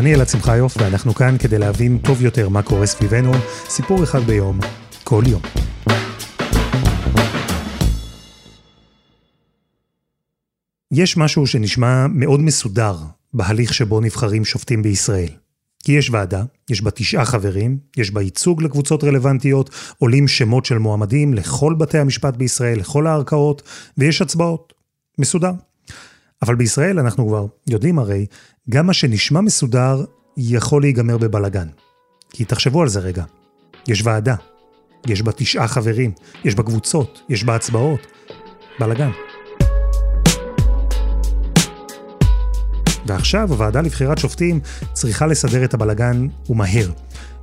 אני אלעד שמחיוף, ואנחנו כאן כדי להבין טוב יותר מה קורה סביבנו, סיפור אחד ביום, כל יום. יש משהו שנשמע מאוד מסודר בהליך שבו נבחרים שופטים בישראל. כי יש ועדה, יש בה תשעה חברים, יש בה ייצוג לקבוצות רלוונטיות, עולים שמות של מועמדים לכל בתי המשפט בישראל, לכל הערכאות, ויש הצבעות. מסודר. אבל בישראל אנחנו כבר יודעים הרי, גם מה שנשמע מסודר יכול להיגמר בבלגן. כי תחשבו על זה רגע. יש ועדה, יש בה תשעה חברים, יש בה קבוצות, יש בה הצבעות. בלגן. ועכשיו הוועדה לבחירת שופטים צריכה לסדר את הבלגן ומהר.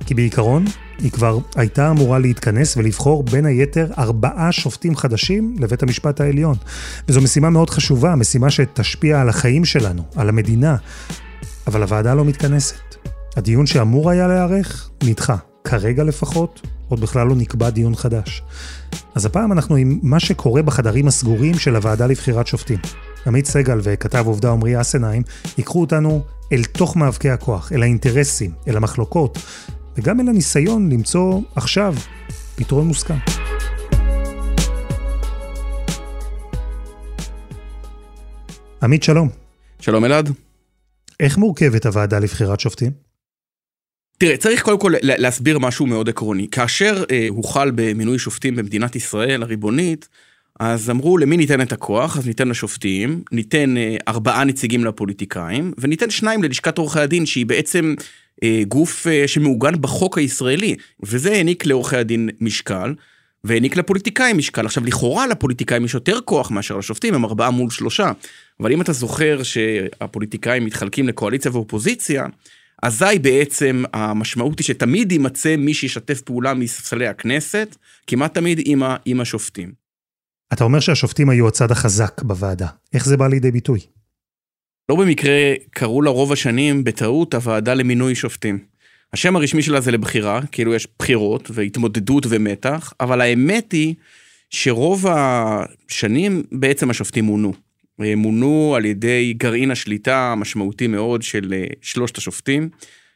כי בעיקרון, היא כבר הייתה אמורה להתכנס ולבחור בין היתר ארבעה שופטים חדשים לבית המשפט העליון. וזו משימה מאוד חשובה, משימה שתשפיע על החיים שלנו, על המדינה. אבל הוועדה לא מתכנסת. הדיון שאמור היה להיערך, נדחה. כרגע לפחות, עוד בכלל לא נקבע דיון חדש. אז הפעם אנחנו עם מה שקורה בחדרים הסגורים של הוועדה לבחירת שופטים. עמית סגל וכתב עובדה עמרי אסנהיים ייקחו אותנו אל תוך מאבקי הכוח, אל האינטרסים, אל המחלוקות, וגם אל הניסיון למצוא עכשיו פתרון מוסכם. עמית, שלום. שלום אלעד. איך מורכבת הוועדה לבחירת שופטים? תראה, צריך קודם כל להסביר משהו מאוד עקרוני. כאשר אה, הוחל במינוי שופטים במדינת ישראל הריבונית, אז אמרו למי ניתן את הכוח, אז ניתן לשופטים, ניתן אה, ארבעה נציגים לפוליטיקאים, וניתן שניים ללשכת עורכי הדין, שהיא בעצם גוף אה, שמעוגן בחוק הישראלי, וזה העניק לעורכי הדין משקל, והעניק לפוליטיקאים משקל. עכשיו, לכאורה לפוליטיקאים יש יותר כוח מאשר לשופטים, הם ארבעה מול שלושה. אבל אם אתה זוכר שהפוליטיקאים מתחלקים לקואליציה ואופוזיציה, אזי בעצם המשמעות היא שתמיד יימצא מי שישתף פעולה מספסלי הכנסת, כמעט תמיד עם, ה, עם השופטים. אתה אומר שהשופטים היו הצד החזק בוועדה. איך זה בא לידי ביטוי? לא במקרה קראו לה רוב השנים בטעות הוועדה למינוי שופטים. השם הרשמי שלה זה לבחירה, כאילו יש בחירות והתמודדות ומתח, אבל האמת היא שרוב השנים בעצם השופטים מונו. מונו על ידי גרעין השליטה המשמעותי מאוד של אה, שלושת השופטים,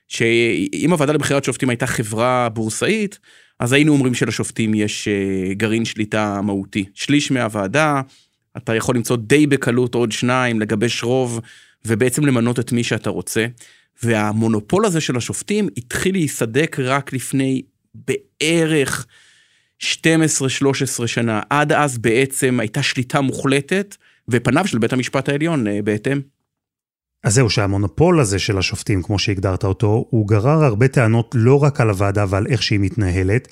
שאם הוועדה לבחירת שופטים הייתה חברה בורסאית, אז היינו אומרים שלשופטים יש אה, גרעין שליטה מהותי. שליש מהוועדה, אתה יכול למצוא די בקלות עוד שניים, לגבש רוב, ובעצם למנות את מי שאתה רוצה. והמונופול הזה של השופטים התחיל להיסדק רק לפני בערך 12-13 שנה. עד אז בעצם הייתה שליטה מוחלטת, ופניו של בית המשפט העליון אה, בהתאם. אז זהו, שהמונופול הזה של השופטים, כמו שהגדרת אותו, הוא גרר הרבה טענות לא רק על הוועדה ועל איך שהיא מתנהלת,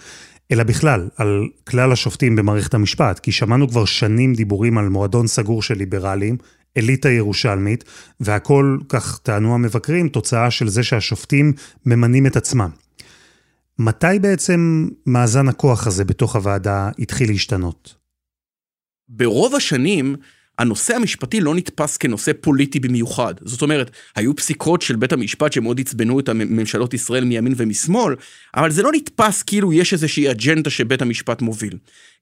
אלא בכלל, על כלל השופטים במערכת המשפט, כי שמענו כבר שנים דיבורים על מועדון סגור של ליברלים, אליטה ירושלמית, והכל, כך טענו המבקרים, תוצאה של זה שהשופטים ממנים את עצמם. מתי בעצם מאזן הכוח הזה בתוך הוועדה התחיל להשתנות? ברוב השנים, הנושא המשפטי לא נתפס כנושא פוליטי במיוחד. זאת אומרת, היו פסיקות של בית המשפט שמאוד עצבנו את הממשלות ישראל מימין ומשמאל, אבל זה לא נתפס כאילו יש איזושהי אג'נדה שבית המשפט מוביל.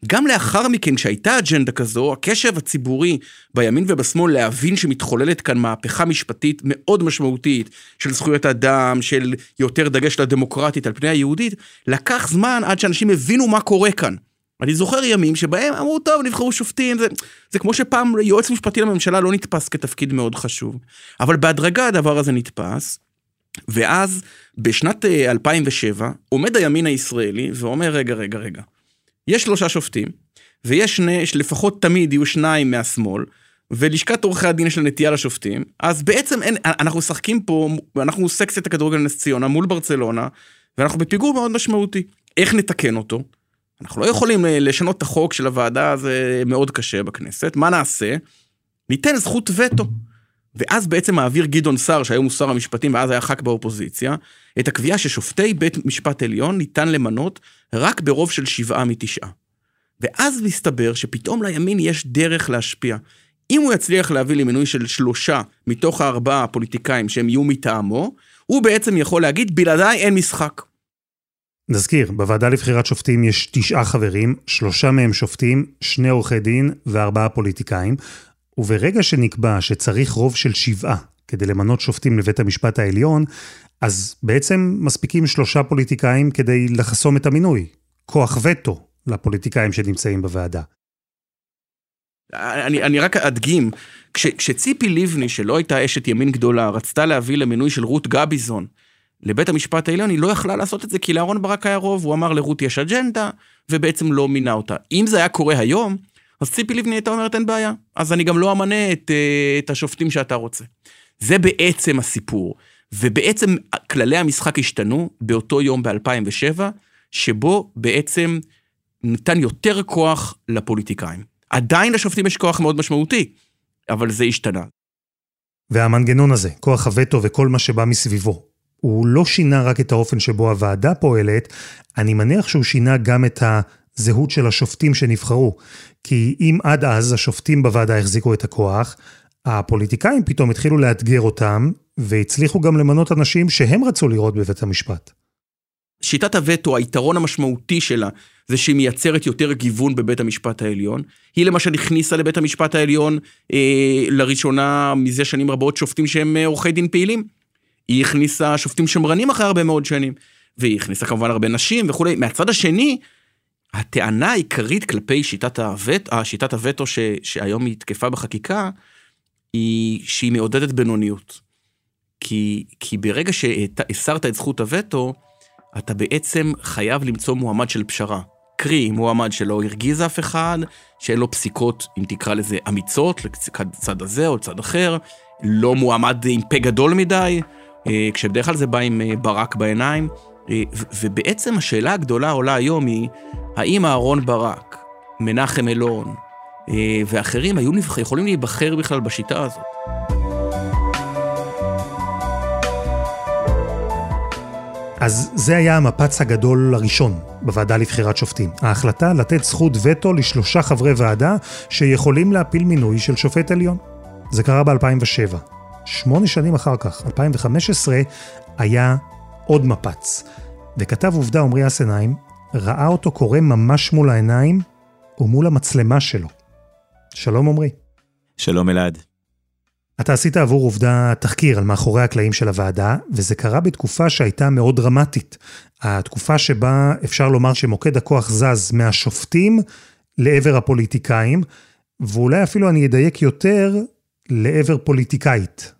גם לאחר מכן, כשהייתה אג'נדה כזו, הקשב הציבורי בימין ובשמאל להבין שמתחוללת כאן מהפכה משפטית מאוד משמעותית של זכויות אדם, של יותר דגש לדמוקרטית על פני היהודית, לקח זמן עד שאנשים הבינו מה קורה כאן. אני זוכר ימים שבהם אמרו, טוב, נבחרו שופטים, זה, זה כמו שפעם יועץ משפטי לממשלה לא נתפס כתפקיד מאוד חשוב. אבל בהדרגה הדבר הזה נתפס, ואז בשנת 2007 אה, עומד הימין הישראלי ואומר, רגע, רגע, רגע, יש שלושה שופטים, ויש שני, לפחות תמיד יהיו שניים מהשמאל, ולשכת עורכי הדין יש לה נטייה לשופטים, אז בעצם אין, אנחנו משחקים פה, אנחנו סקציית הכדורגל נס ציונה מול ברצלונה, ואנחנו בפיגור מאוד משמעותי. איך נתקן אותו? אנחנו לא יכולים אה, לשנות את החוק של הוועדה, זה מאוד קשה בכנסת. מה נעשה? ניתן זכות וטו. ואז בעצם מעביר גדעון סער, שהיום הוא שר המשפטים ואז היה ח"כ באופוזיציה, את הקביעה ששופטי בית משפט עליון ניתן למנות רק ברוב של שבעה מתשעה. ואז מסתבר שפתאום לימין יש דרך להשפיע. אם הוא יצליח להביא למינוי של שלושה מתוך הארבעה הפוליטיקאים שהם יהיו מטעמו, הוא בעצם יכול להגיד, בלעדיי אין משחק. נזכיר, בוועדה לבחירת שופטים יש תשעה חברים, שלושה מהם שופטים, שני עורכי דין וארבעה פוליטיקאים, וברגע שנקבע שצריך רוב של שבעה כדי למנות שופטים לבית המשפט העליון, אז בעצם מספיקים שלושה פוליטיקאים כדי לחסום את המינוי. כוח וטו לפוליטיקאים שנמצאים בוועדה. אני, אני רק אדגים, כש, כשציפי לבני, שלא הייתה אשת ימין גדולה, רצתה להביא למינוי של רות גביזון לבית המשפט העליון, היא לא יכלה לעשות את זה כי לאהרן ברק היה רוב, הוא אמר לרות יש אג'נדה, ובעצם לא מינה אותה. אם זה היה קורה היום, אז ציפי לבני הייתה אומרת אין בעיה, אז אני גם לא אמנה את, אה, את השופטים שאתה רוצה. זה בעצם הסיפור. ובעצם כללי המשחק השתנו באותו יום ב-2007, שבו בעצם ניתן יותר כוח לפוליטיקאים. עדיין לשופטים יש כוח מאוד משמעותי, אבל זה השתנה. והמנגנון הזה, כוח הווטו וכל מה שבא מסביבו, הוא לא שינה רק את האופן שבו הוועדה פועלת, אני מניח שהוא שינה גם את הזהות של השופטים שנבחרו. כי אם עד אז השופטים בוועדה החזיקו את הכוח, הפוליטיקאים פתאום התחילו לאתגר אותם, והצליחו גם למנות אנשים שהם רצו לראות בבית המשפט. שיטת הווטו, היתרון המשמעותי שלה, זה שהיא מייצרת יותר גיוון בבית המשפט העליון. היא למשל הכניסה לבית המשפט העליון אה, לראשונה מזה שנים רבות שופטים שהם אה, עורכי דין פעילים. היא הכניסה שופטים שמרנים אחרי הרבה מאוד שנים. והיא הכניסה כמובן הרבה נשים וכולי. מהצד השני, הטענה העיקרית כלפי שיטת, הווט, אה, שיטת הווטו ש, שהיום היא תקפה בחקיקה, היא שהיא מעודדת בינוניות. כי, כי ברגע שהסרת את זכות הווטו, אתה בעצם חייב למצוא מועמד של פשרה. קרי, מועמד שלא הרגיז אף אחד, שאין לו פסיקות, אם תקרא לזה, אמיצות, לצד הזה או לצד אחר, לא מועמד עם פה גדול מדי, כשבדרך כלל זה בא עם אה, ברק בעיניים. אה, ובעצם השאלה הגדולה עולה היום היא, האם אהרון ברק, מנחם אלון ואחרים היו יכולים להיבחר בכלל בשיטה הזאת? אז זה היה המפץ הגדול הראשון בוועדה לבחירת שופטים. ההחלטה לתת זכות וטו לשלושה חברי ועדה שיכולים להפיל מינוי של שופט עליון. זה קרה ב-2007. שמונה שנים אחר כך, 2015, היה עוד מפץ. וכתב עובדה עמרי אסנהיים ראה אותו קורה ממש מול העיניים ומול המצלמה שלו. שלום עמרי. שלום אלעד. אתה עשית עבור עובדה תחקיר על מאחורי הקלעים של הוועדה, וזה קרה בתקופה שהייתה מאוד דרמטית. התקופה שבה אפשר לומר שמוקד הכוח זז מהשופטים לעבר הפוליטיקאים, ואולי אפילו אני אדייק יותר, לעבר פוליטיקאית.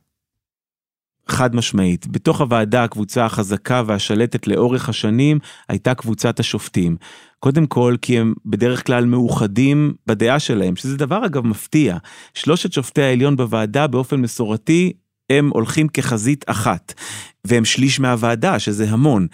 חד משמעית. בתוך הוועדה הקבוצה החזקה והשלטת לאורך השנים הייתה קבוצת השופטים. קודם כל כי הם בדרך כלל מאוחדים בדעה שלהם, שזה דבר אגב מפתיע. שלושת שופטי העליון בוועדה באופן מסורתי הם הולכים כחזית אחת, והם שליש מהוועדה, שזה המון.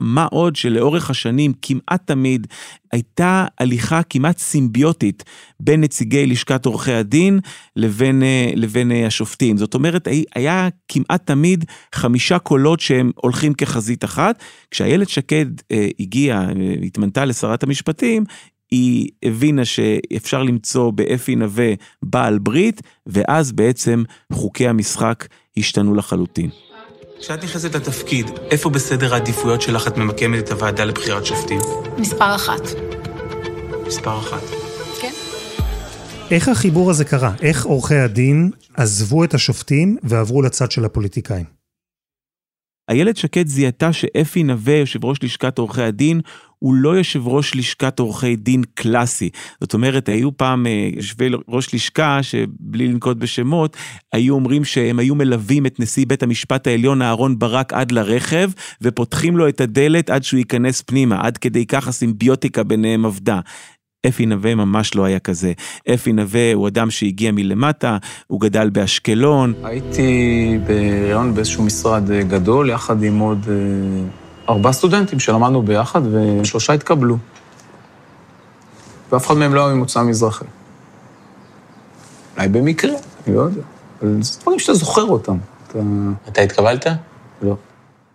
מה עוד שלאורך השנים כמעט תמיד הייתה הליכה כמעט סימביוטית בין נציגי לשכת עורכי הדין לבין, אה, לבין אה, השופטים. זאת אומרת, היה כמעט תמיד חמישה קולות שהם הולכים כחזית אחת. כשאיילת שקד אה, הגיעה, התמנתה לשרת המשפטים, היא הבינה שאפשר למצוא באפי נווה בעל ברית, ואז בעצם חוקי המשחק השתנו לחלוטין. כשאת נכנסת לתפקיד, איפה בסדר העדיפויות שלך את ממקמת את הוועדה לבחירת שופטים? מספר אחת. מספר אחת. כן. איך החיבור הזה קרה? איך עורכי הדין עזבו את השופטים ועברו לצד של הפוליטיקאים? איילת שקד זיהתה שאפי נווה, יושב ראש לשכת עורכי הדין, הוא לא יושב ראש לשכת עורכי דין קלאסי. זאת אומרת, היו פעם אה, יושבי ראש לשכה, שבלי לנקוט בשמות, היו אומרים שהם היו מלווים את נשיא בית המשפט העליון אהרן ברק עד לרכב, ופותחים לו את הדלת עד שהוא ייכנס פנימה, עד כדי כך הסימביוטיקה ביניהם עבדה. אפי נווה ממש לא היה כזה. אפי נווה הוא אדם שהגיע מלמטה, הוא גדל באשקלון. הייתי בהיריון באיזשהו משרד אה, גדול, יחד עם עוד אה, ארבעה סטודנטים שלמדנו ביחד, ושלושה התקבלו. ואף אחד מהם לא היה ממוצא מזרחי. אולי במקרה, אני לא יודע. אבל זה דברים שאתה זוכר אותם. אתה... אתה התקבלת? לא.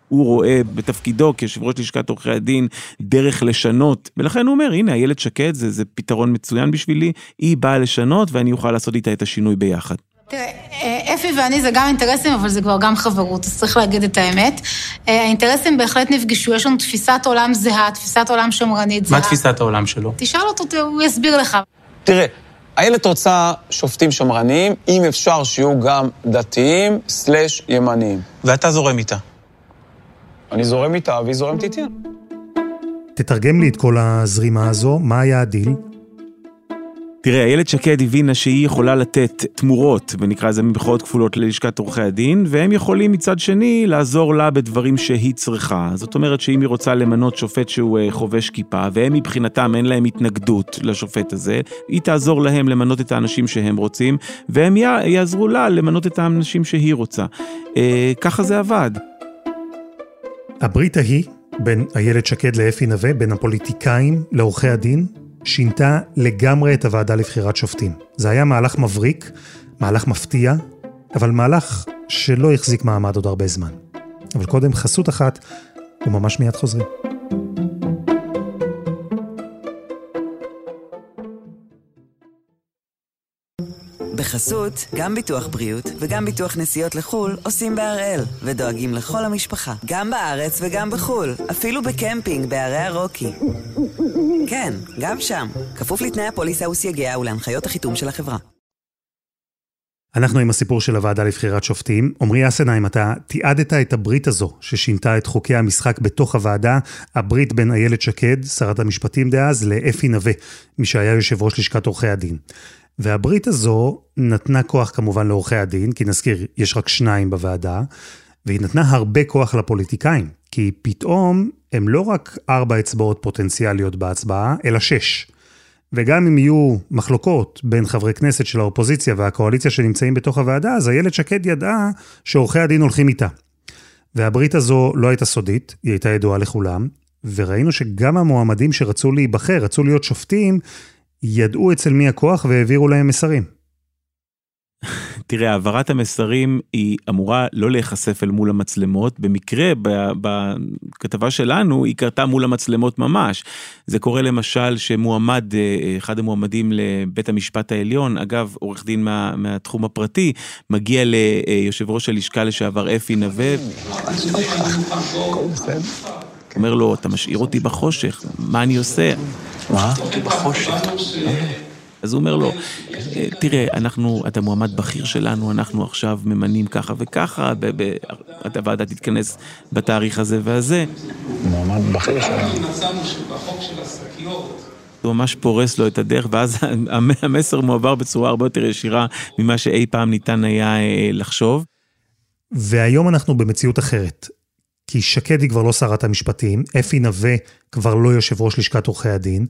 הוא רואה בתפקידו כיושב ראש לשכת עורכי הדין דרך לשנות, ולכן הוא אומר, הנה, איילת שקד זה, זה פתרון מצוין בשבילי, היא באה לשנות ואני אוכל לעשות איתה את השינוי ביחד. תראה, אפי ואני זה גם אינטרסים, אבל זה כבר גם חברות, אז צריך להגיד את האמת. האינטרסים בהחלט נפגשו, יש לנו תפיסת עולם זהה, תפיסת עולם שמרנית זהה. מה תפיסת העולם שלו? תשאל אותו, הוא יסביר לך. תראה, איילת רוצה שופטים שמרניים, אם אפשר שיהיו גם דתיים slash ימניים. ואתה זורם איתה. אני זורם איתה והיא זורמת איתי. תתרגם לי את כל הזרימה הזו, מה היה הדיל? תראה, איילת שקד הבינה שהיא יכולה לתת תמורות, ונקרא לזה מבחירות כפולות ללשכת עורכי הדין, והם יכולים מצד שני לעזור לה בדברים שהיא צריכה. זאת אומרת שאם היא רוצה למנות שופט שהוא חובש כיפה, והם מבחינתם אין להם התנגדות לשופט הזה, היא תעזור להם למנות את האנשים שהם רוצים, והם יעזרו לה למנות את האנשים שהיא רוצה. אה, ככה זה עבד. הברית ההיא, בין איילת שקד לאפי נווה, בין הפוליטיקאים לעורכי הדין, שינתה לגמרי את הוועדה לבחירת שופטים. זה היה מהלך מבריק, מהלך מפתיע, אבל מהלך שלא החזיק מעמד עוד הרבה זמן. אבל קודם חסות אחת, וממש מיד חוזרים. בחסות, גם ביטוח בריאות וגם ביטוח נסיעות לחו"ל עושים בהראל, ודואגים לכל המשפחה, גם בארץ וגם בחו"ל, אפילו בקמפינג בערי הרוקי. כן, גם שם, כפוף לתנאי הפוליסה וסייגיה ולהנחיות החיתום של החברה. אנחנו עם הסיפור של הוועדה לבחירת שופטים. עמרי אסנהיים, אתה תיעדת את הברית הזו, ששינתה את חוקי המשחק בתוך הוועדה, הברית בין איילת שקד, שרת המשפטים דאז, לאפי נווה, מי שהיה יושב ראש לשכת עורכי הדין. והברית הזו נתנה כוח כמובן לעורכי הדין, כי נזכיר, יש רק שניים בוועדה, והיא נתנה הרבה כוח לפוליטיקאים, כי פתאום הם לא רק ארבע אצבעות פוטנציאליות בהצבעה, אלא שש. וגם אם יהיו מחלוקות בין חברי כנסת של האופוזיציה והקואליציה שנמצאים בתוך הוועדה, אז איילת שקד ידעה שעורכי הדין הולכים איתה. והברית הזו לא הייתה סודית, היא הייתה ידועה לכולם, וראינו שגם המועמדים שרצו להיבחר, רצו להיות שופטים, ידעו אצל מי הכוח והעבירו להם מסרים. תראה, העברת המסרים היא אמורה לא להיחשף אל מול המצלמות, במקרה, בכתבה שלנו, היא קרתה מול המצלמות ממש. זה קורה למשל שמועמד, אה, אחד המועמדים לבית המשפט העליון, אגב, עורך דין מה, מהתחום הפרטי, מגיע ליושב ראש הלשכה לשעבר אפי נווה. אומר לו, אתה משאיר אותי בחושך, מה אני עושה? מה? בחושך. אז הוא אומר לו, תראה, אנחנו, אתה מועמד בכיר שלנו, אנחנו עכשיו ממנים ככה וככה, הוועדה תתכנס בתאריך הזה והזה. מועמד בכיר שלנו. הוא ממש פורס לו את הדרך, ואז המסר מועבר בצורה הרבה יותר ישירה ממה שאי פעם ניתן היה לחשוב. והיום אנחנו במציאות אחרת. כי שקד היא כבר לא שרת המשפטים, אפי נווה כבר לא יושב ראש לשכת עורכי הדין,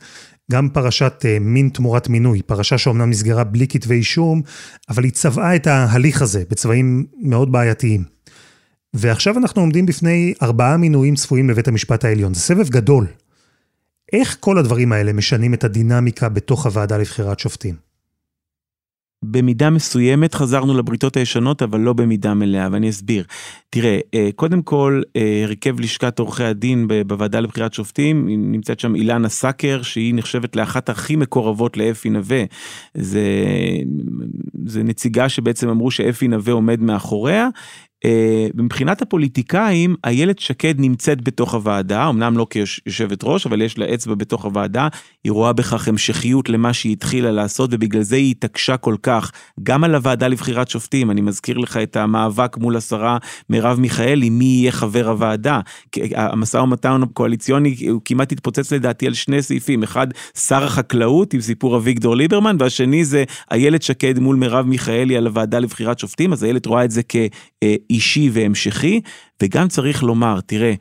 גם פרשת uh, מין תמורת מינוי, פרשה שאומנם נסגרה בלי כתבי אישום, אבל היא צבעה את ההליך הזה בצבעים מאוד בעייתיים. ועכשיו אנחנו עומדים בפני ארבעה מינויים צפויים לבית המשפט העליון. זה סבב גדול. איך כל הדברים האלה משנים את הדינמיקה בתוך הוועדה לבחירת שופטים? במידה מסוימת חזרנו לבריתות הישנות, אבל לא במידה מלאה, ואני אסביר. תראה, אה, קודם כל, אה, הרכב לשכת עורכי הדין בוועדה לבחירת שופטים, נמצאת שם אילנה סאקר, שהיא נחשבת לאחת הכי מקורבות לאפי נווה. זה, זה נציגה שבעצם אמרו שאפי נווה עומד מאחוריה. אה, מבחינת הפוליטיקאים, איילת שקד נמצאת בתוך הוועדה, אמנם לא כיושבת ראש, אבל יש לה אצבע בתוך הוועדה, היא רואה בכך המשכיות למה שהיא התחילה לעשות, ובגלל זה היא התעקשה כל כך, גם על הוועדה לבחירת שופטים, אני מזכיר לך את המאבק מול השרה מרב מיכאלי, מי יהיה חבר הוועדה. המשא ומתן הקואליציוני, הוא כמעט התפוצץ לדעתי על שני סעיפים, אחד, שר החקלאות עם סיפור אביגדור ליברמן, והשני זה איילת שקד מול מרב מיכאלי על הוועדה לבחירת שופטים, אז איילת רואה את זה כ... אישי והמשכי, וגם צריך לומר, תראה,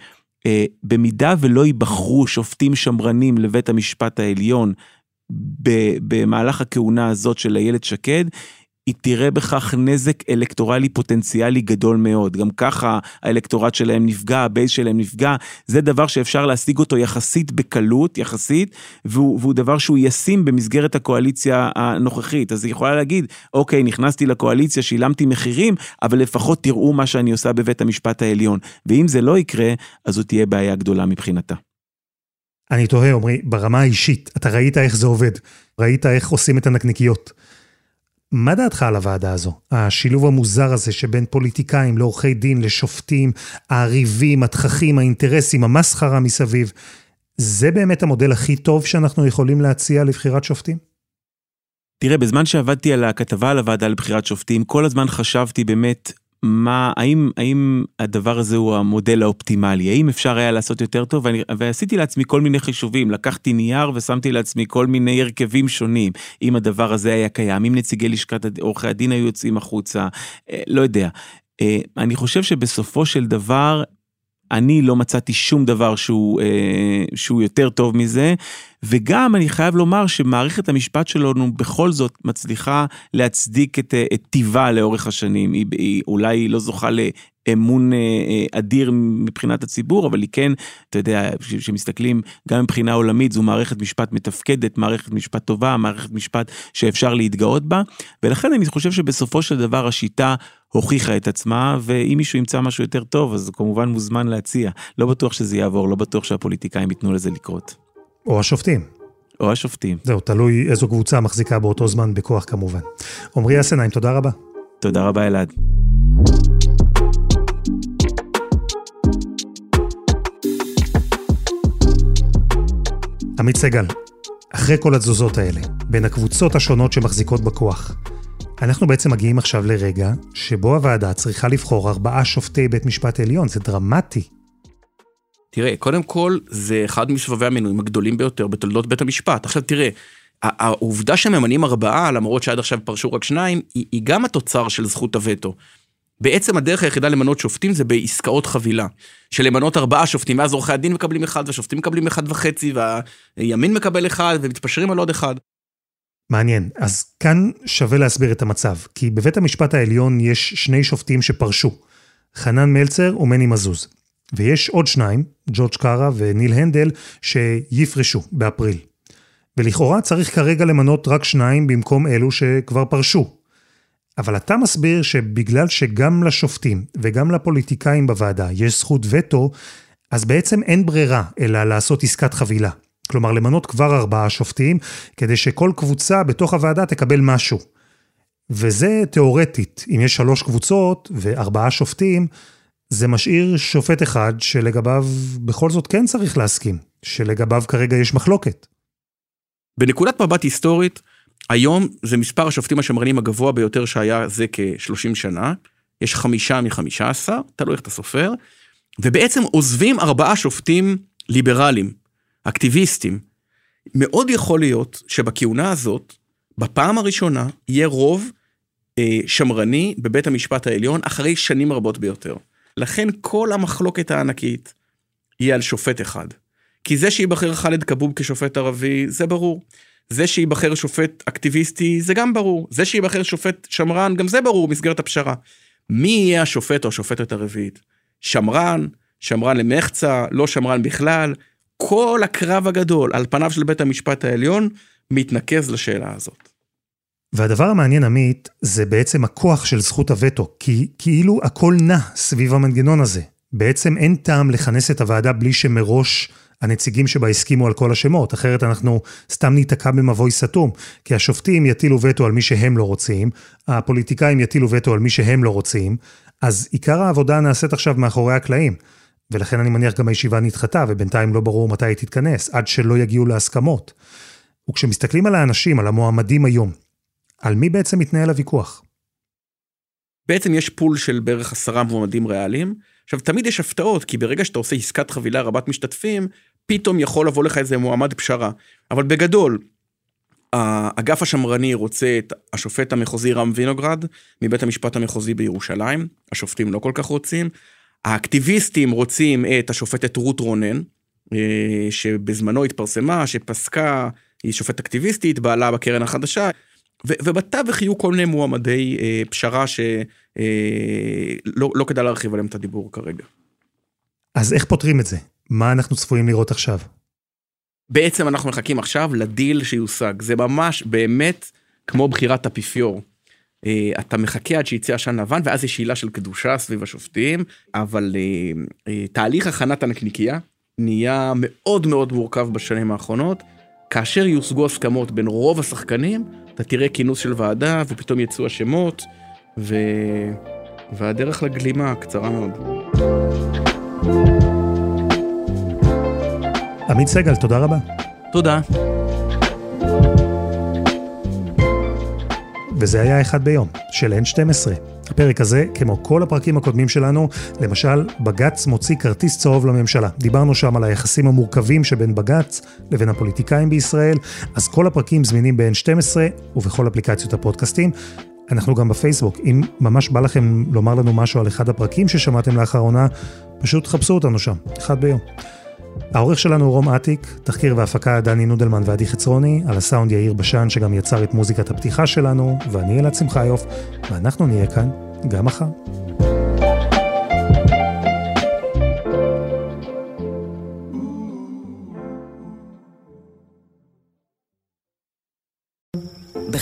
אה, במידה ולא ייבחרו שופטים שמרנים לבית המשפט העליון במהלך הכהונה הזאת של איילת שקד, היא תראה בכך נזק אלקטורלי פוטנציאלי גדול מאוד. גם ככה האלקטורט שלהם נפגע, ה base שלהם נפגע, זה דבר שאפשר להשיג אותו יחסית בקלות, יחסית, והוא, והוא דבר שהוא ישים במסגרת הקואליציה הנוכחית. אז היא יכולה להגיד, אוקיי, נכנסתי לקואליציה, שילמתי מחירים, אבל לפחות תראו מה שאני עושה בבית המשפט העליון. ואם זה לא יקרה, אז זו תהיה בעיה גדולה מבחינתה. אני תוהה, עמרי, ברמה האישית, אתה ראית איך זה עובד, ראית איך עושים את הנקניקיות. מה דעתך על הוועדה הזו? השילוב המוזר הזה שבין פוליטיקאים לעורכי דין, לשופטים, הריבים, התככים, האינטרסים, המסחרה מסביב, זה באמת המודל הכי טוב שאנחנו יכולים להציע לבחירת שופטים? תראה, בזמן שעבדתי על הכתבה על הוועדה לבחירת שופטים, כל הזמן חשבתי באמת מה, האם, האם הדבר הזה הוא המודל האופטימלי, האם אפשר היה לעשות יותר טוב, ואני, ועשיתי לעצמי כל מיני חישובים, לקחתי נייר ושמתי לעצמי כל מיני הרכבים שונים, אם הדבר הזה היה קיים, אם נציגי לשכת עורכי הדין היו יוצאים החוצה, אה, לא יודע. אה, אני חושב שבסופו של דבר, אני לא מצאתי שום דבר שהוא, אה, שהוא יותר טוב מזה, וגם אני חייב לומר שמערכת המשפט שלנו בכל זאת מצליחה להצדיק את, אה, את טיבה לאורך השנים. היא, היא אולי לא זוכה לאמון אה, אה, אדיר מבחינת הציבור, אבל היא כן, אתה יודע, כשמסתכלים גם מבחינה עולמית, זו מערכת משפט מתפקדת, מערכת משפט טובה, מערכת משפט שאפשר להתגאות בה, ולכן אני חושב שבסופו של דבר השיטה הוכיחה את עצמה, ואם מישהו ימצא משהו יותר טוב, אז כמובן מוזמן להציע. לא בטוח שזה יעבור, לא בטוח שהפוליטיקאים ייתנו לזה לקרות. או השופטים. או השופטים. זהו, תלוי איזו קבוצה מחזיקה באותו זמן בכוח כמובן. עמרי אסנהיים, תודה רבה. תודה רבה אלעד. עמית סגל, אחרי כל התזוזות האלה, בין הקבוצות השונות שמחזיקות בכוח, אנחנו בעצם מגיעים עכשיו לרגע שבו הוועדה צריכה לבחור ארבעה שופטי בית משפט עליון, זה דרמטי. תראה, קודם כל, זה אחד מסבבי המינויים הגדולים ביותר בתולדות בית המשפט. עכשיו תראה, העובדה שממנים ארבעה, למרות שעד עכשיו פרשו רק שניים, היא, היא גם התוצר של זכות הווטו. בעצם הדרך היחידה למנות שופטים זה בעסקאות חבילה. של למנות ארבעה שופטים, ואז עורכי הדין מקבלים אחד, והשופטים מקבלים אחד וחצי, והימין מקבל אחד, ומתפשרים על עוד אחד. מעניין. אז כאן שווה להסביר את המצב, כי בבית המשפט העליון יש שני שופטים שפרשו, חנן מלצר ומני מזוז. ויש עוד שניים, ג'ורג' קארה וניל הנדל, שיפרשו באפריל. ולכאורה צריך כרגע למנות רק שניים במקום אלו שכבר פרשו. אבל אתה מסביר שבגלל שגם לשופטים וגם לפוליטיקאים בוועדה יש זכות וטו, אז בעצם אין ברירה אלא לעשות עסקת חבילה. כלומר, למנות כבר ארבעה שופטים, כדי שכל קבוצה בתוך הוועדה תקבל משהו. וזה תיאורטית, אם יש שלוש קבוצות וארבעה שופטים, זה משאיר שופט אחד שלגביו בכל זאת כן צריך להסכים, שלגביו כרגע יש מחלוקת. בנקודת מבט היסטורית, היום זה מספר השופטים השמרנים הגבוה ביותר שהיה זה כ-30 שנה, יש חמישה מחמישה עשר, תלוי איך אתה סופר, ובעצם עוזבים ארבעה שופטים ליברליים, אקטיביסטים. מאוד יכול להיות שבכהונה הזאת, בפעם הראשונה, יהיה רוב אה, שמרני בבית המשפט העליון אחרי שנים רבות ביותר. לכן כל המחלוקת הענקית היא על שופט אחד. כי זה שייבחר חאלד כבוב כשופט ערבי, זה ברור. זה שייבחר שופט אקטיביסטי, זה גם ברור. זה שייבחר שופט שמרן, גם זה ברור במסגרת הפשרה. מי יהיה השופט או השופטת הרביעית? שמרן, שמרן למחצה, לא שמרן בכלל. כל הקרב הגדול על פניו של בית המשפט העליון מתנקז לשאלה הזאת. והדבר המעניין, עמית, זה בעצם הכוח של זכות הווטו, כי כאילו הכל נע סביב המנגנון הזה. בעצם אין טעם לכנס את הוועדה בלי שמראש הנציגים שבה הסכימו על כל השמות, אחרת אנחנו סתם ניתקע במבוי סתום, כי השופטים יטילו וטו על מי שהם לא רוצים, הפוליטיקאים יטילו וטו על מי שהם לא רוצים, אז עיקר העבודה נעשית עכשיו מאחורי הקלעים. ולכן אני מניח גם הישיבה נדחתה, ובינתיים לא ברור מתי היא תתכנס, עד שלא יגיעו להסכמות. וכשמסתכלים על האנשים, על המועמדים היום, על מי בעצם מתנהל הוויכוח? בעצם יש פול של בערך עשרה מועמדים ריאליים. עכשיו, תמיד יש הפתעות, כי ברגע שאתה עושה עסקת חבילה רבת משתתפים, פתאום יכול לבוא לך איזה מועמד פשרה. אבל בגדול, האגף השמרני רוצה את השופט המחוזי רם וינוגרד מבית המשפט המחוזי בירושלים, השופטים לא כל כך רוצים. האקטיביסטים רוצים את השופטת רות רונן, אה, שבזמנו התפרסמה, שפסקה, היא שופטת אקטיביסטית, בעלה בקרן החדשה, ו- ובתווך יהיו כל מיני מועמדי אה, פשרה שלא אה, לא, לא כדאי להרחיב עליהם את הדיבור כרגע. אז איך פותרים את זה? מה אנחנו צפויים לראות עכשיו? בעצם אנחנו מחכים עכשיו לדיל שיושג, זה ממש באמת כמו בחירת אפיפיור. אה, אתה מחכה עד שיצא עשן לבן ואז יש עילה של קדושה סביב השופטים, אבל אה, אה, תהליך הכנת הנקניקייה נהיה מאוד מאוד מורכב בשנים האחרונות. כאשר יושגו הסכמות בין רוב השחקנים, אתה תראה כינוס של ועדה ופתאום יצאו השמות, ו... והדרך לגלימה קצרה מאוד. עמית סגל, תודה רבה. תודה. וזה היה אחד ביום, של N12. הפרק הזה, כמו כל הפרקים הקודמים שלנו, למשל, בג"ץ מוציא כרטיס צהוב לממשלה. דיברנו שם על היחסים המורכבים שבין בג"ץ לבין הפוליטיקאים בישראל, אז כל הפרקים זמינים ב-N12 ובכל אפליקציות הפודקאסטים. אנחנו גם בפייסבוק, אם ממש בא לכם לומר לנו משהו על אחד הפרקים ששמעתם לאחרונה, פשוט חפשו אותנו שם, אחד ביום. העורך שלנו הוא רום אטיק, תחקיר והפקה דני נודלמן ועדי חצרוני, על הסאונד יאיר בשן שגם יצר את מוזיקת הפתיחה שלנו, ואני אלעד שמחיוף, ואנחנו נהיה כאן גם מחר.